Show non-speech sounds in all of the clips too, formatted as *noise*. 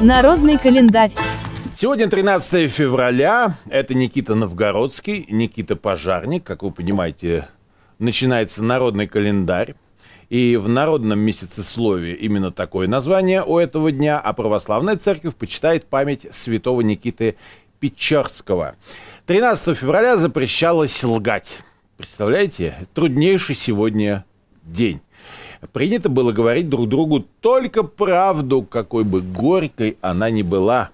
Народный календарь. Сегодня 13 февраля. Это Никита Новгородский, Никита Пожарник. Как вы понимаете, начинается народный календарь. И в народном месяцесловии именно такое название у этого дня, а православная церковь почитает память святого Никиты Печерского. 13 февраля запрещалось лгать. Представляете? Труднейший сегодня день. Принято было говорить друг другу только правду, какой бы горькой она ни была.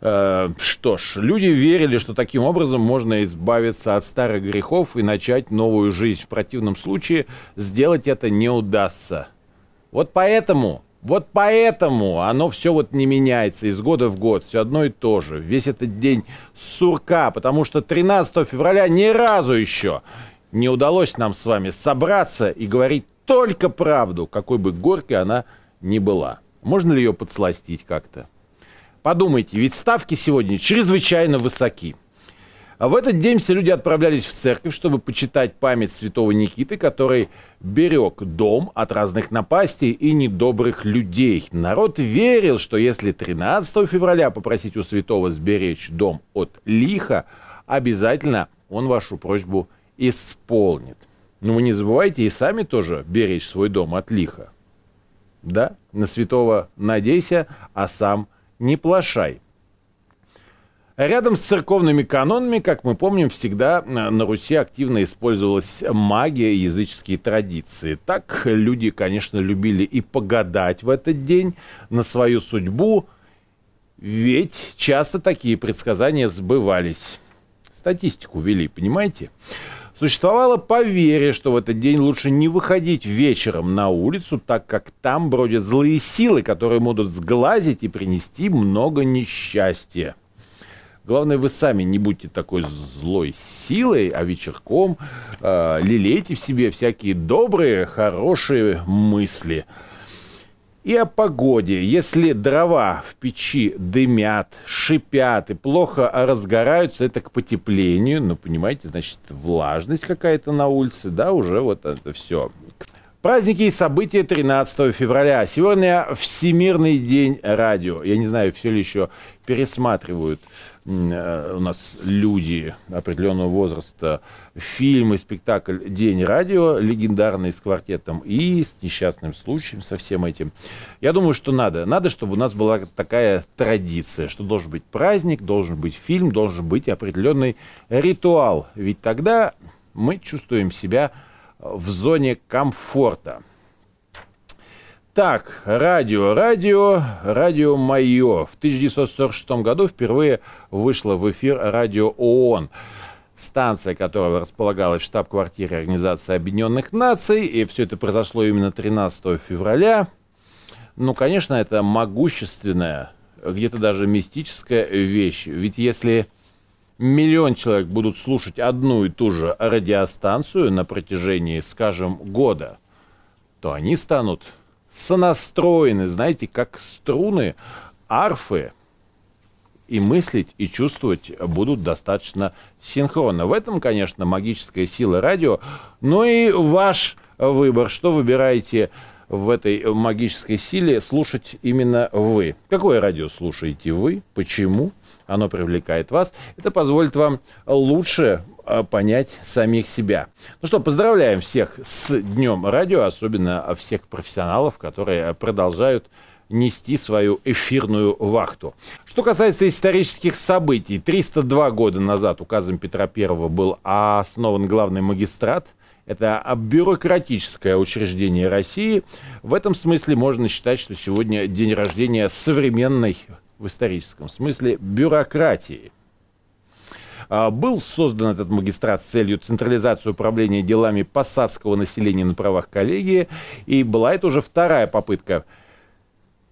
Э, что ж, люди верили, что таким образом можно избавиться от старых грехов и начать новую жизнь. В противном случае сделать это не удастся. Вот поэтому, вот поэтому оно все вот не меняется из года в год, все одно и то же. Весь этот день сурка, потому что 13 февраля ни разу еще не удалось нам с вами собраться и говорить только правду, какой бы горькой она ни была. Можно ли ее подсластить как-то? Подумайте, ведь ставки сегодня чрезвычайно высоки. А в этот день все люди отправлялись в церковь, чтобы почитать память святого Никиты, который берег дом от разных напастей и недобрых людей. Народ верил, что если 13 февраля попросить у святого сберечь дом от лиха, обязательно он вашу просьбу исполнит. Но вы не забывайте и сами тоже беречь свой дом от лиха. Да? На святого надейся, а сам не плашай. Рядом с церковными канонами, как мы помним, всегда на Руси активно использовалась магия и языческие традиции. Так люди, конечно, любили и погадать в этот день на свою судьбу, ведь часто такие предсказания сбывались. Статистику вели, понимаете? Существовало поверье, что в этот день лучше не выходить вечером на улицу, так как там бродят злые силы, которые могут сглазить и принести много несчастья. Главное, вы сами не будьте такой злой силой, а вечерком э, лелейте в себе всякие добрые, хорошие мысли – и о погоде. Если дрова в печи дымят, шипят и плохо разгораются, это к потеплению. Ну, понимаете, значит, влажность какая-то на улице, да, уже вот это все. Праздники и события 13 февраля. Сегодня Всемирный день радио. Я не знаю, все ли еще пересматривают у нас люди определенного возраста фильм и спектакль «День радио», легендарный с квартетом и с несчастным случаем, со всем этим. Я думаю, что надо. Надо, чтобы у нас была такая традиция, что должен быть праздник, должен быть фильм, должен быть определенный ритуал. Ведь тогда мы чувствуем себя в зоне комфорта. Так, радио, радио, радио мое. В 1946 году впервые вышло в эфир радио ООН. Станция, которая располагалась в штаб-квартире Организации Объединенных Наций. И все это произошло именно 13 февраля. Ну, конечно, это могущественная, где-то даже мистическая вещь. Ведь если миллион человек будут слушать одну и ту же радиостанцию на протяжении, скажем, года, то они станут сонастроены, знаете, как струны арфы, и мыслить, и чувствовать будут достаточно синхронно. В этом, конечно, магическая сила радио, но и ваш выбор, что выбираете в этой магической силе слушать именно вы. Какое радио слушаете вы? Почему? Оно привлекает вас. Это позволит вам лучше Э, понять самих себя. Ну что, поздравляем всех с Днем радио, особенно всех профессионалов, которые продолжают нести свою эфирную вахту. Что касается исторических событий, 302 года назад указом Петра I был основан главный магистрат. Это бюрократическое учреждение России. В этом смысле можно считать, что сегодня день рождения современной, в историческом смысле, бюрократии. А, был создан этот магистрат с целью централизации управления делами посадского населения на правах коллегии, и была это уже вторая попытка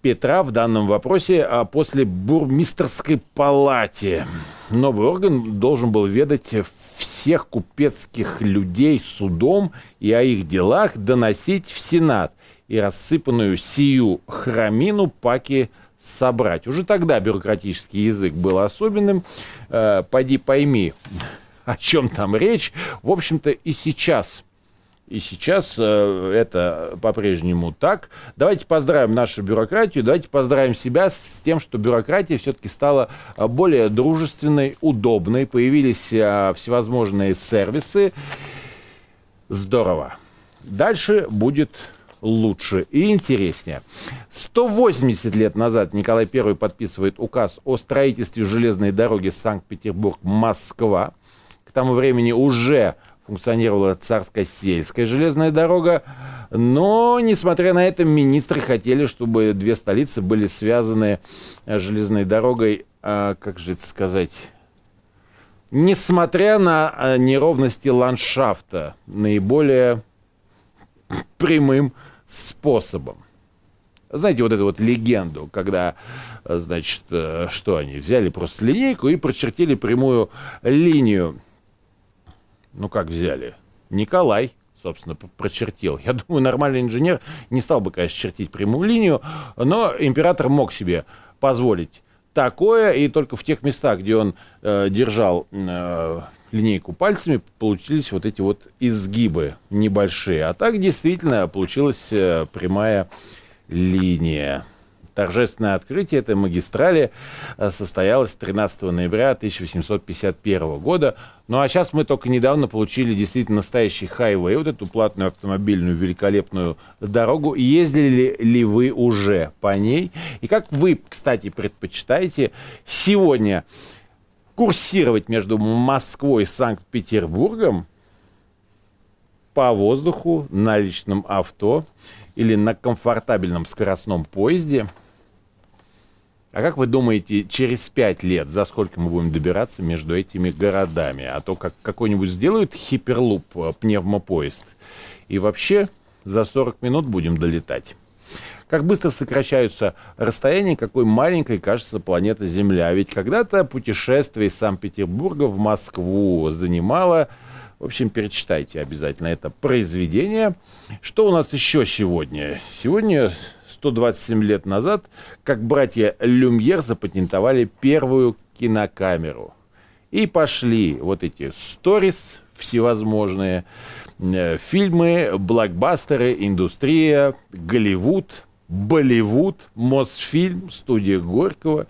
Петра в данном вопросе а после бурмистерской палате. Новый орган должен был ведать всех купецких людей судом и о их делах доносить в Сенат и рассыпанную сию храмину паки собрать. Уже тогда бюрократический язык был особенным. Э, пойди пойми, *laughs* о чем там речь. В общем-то, и сейчас И сейчас э, это по-прежнему так. Давайте поздравим нашу бюрократию, давайте поздравим себя с тем, что бюрократия все-таки стала э, более дружественной, удобной, появились э, всевозможные сервисы. Здорово. Дальше будет лучше и интереснее. 180 лет назад Николай I подписывает указ о строительстве железной дороги Санкт-Петербург-Москва. К тому времени уже функционировала царская сельская железная дорога, но, несмотря на это, министры хотели, чтобы две столицы были связаны э, железной дорогой, а, как же это сказать, несмотря на э, неровности ландшафта, наиболее прямым способом. Знаете, вот эту вот легенду, когда, э, значит, что они взяли просто линейку и прочертили прямую линию ну как взяли? Николай, собственно, прочертил. Я *laughs* думаю, нормальный инженер не стал бы, конечно, чертить прямую линию, но император мог себе позволить такое, и только в тех местах, где он э, держал э, линейку пальцами, получились вот эти вот изгибы небольшие. А так действительно получилась э, прямая линия. Торжественное открытие этой магистрали э, состоялось 13 ноября 1851 года. Ну а сейчас мы только недавно получили действительно настоящий хайвей, вот эту платную автомобильную великолепную дорогу. Ездили ли вы уже по ней? И как вы, кстати, предпочитаете сегодня курсировать между Москвой и Санкт-Петербургом по воздуху, на личном авто или на комфортабельном скоростном поезде – а как вы думаете, через пять лет, за сколько мы будем добираться между этими городами? А то как какой-нибудь сделают хиперлуп, э, пневмопоезд, и вообще за 40 минут будем долетать. Как быстро сокращаются расстояния, какой маленькой кажется планета Земля. Ведь когда-то путешествие из Санкт-Петербурга в Москву занимало... В общем, перечитайте обязательно это произведение. Что у нас еще сегодня? Сегодня 127 лет назад, как братья Люмьер запатентовали первую кинокамеру. И пошли вот эти сторис всевозможные, э, фильмы, блокбастеры, индустрия, Голливуд, Болливуд, Мосфильм, студия Горького.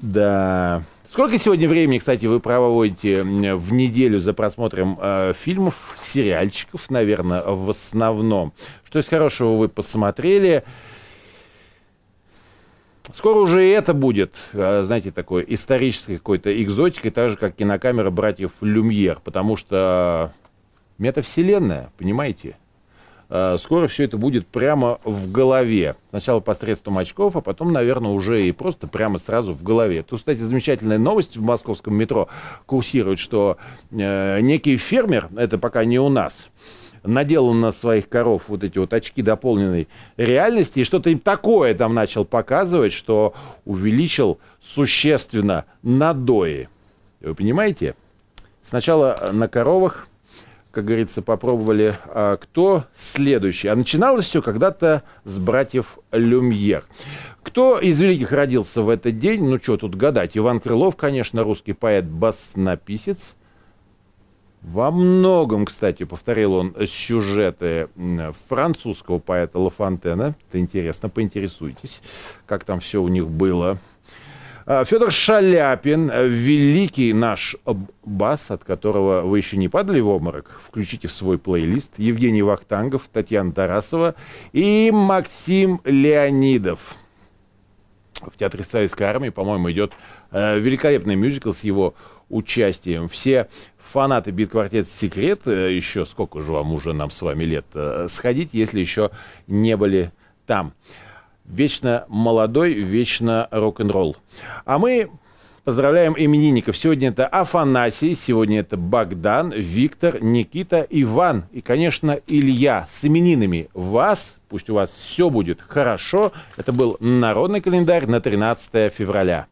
Да. Сколько сегодня времени, кстати, вы проводите в неделю за просмотром э, фильмов, сериальчиков, наверное, в основном? Что из хорошего вы посмотрели? Скоро уже и это будет, э, знаете, такой исторической какой-то экзотикой, так же, как кинокамера братьев Люмьер, потому что метавселенная, понимаете? Э, скоро все это будет прямо в голове. Сначала посредством очков, а потом, наверное, уже и просто прямо сразу в голове. Тут, кстати, замечательная новость в московском метро курсирует, что э, некий фермер, это пока не у нас, наделал на своих коров вот эти вот очки дополненной реальности, и что-то им такое там начал показывать, что увеличил существенно надои. Вы понимаете? Сначала на коровах, как говорится, попробовали, а кто следующий. А начиналось все когда-то с братьев Люмьер. Кто из великих родился в этот день? Ну, что тут гадать. Иван Крылов, конечно, русский поэт-баснописец. Во многом, кстати, повторил он сюжеты французского поэта Лафонтена. Это интересно, поинтересуйтесь, как там все у них было. А, Федор Шаляпин, великий наш бас, от которого вы еще не падали в обморок, включите в свой плейлист. Евгений Вахтангов, Татьяна Тарасова и Максим Леонидов. В Театре Советской Армии, по-моему, идет э, великолепный мюзикл с его участием. Все фанаты бит-квартет «Секрет», э, еще сколько же вам уже нам с вами лет, э, сходить, если еще не были там. Вечно молодой, вечно рок-н-ролл. А мы поздравляем именинников. Сегодня это Афанасий, сегодня это Богдан, Виктор, Никита, Иван и, конечно, Илья. С именинами вас, пусть у вас все будет хорошо. Это был народный календарь на 13 февраля.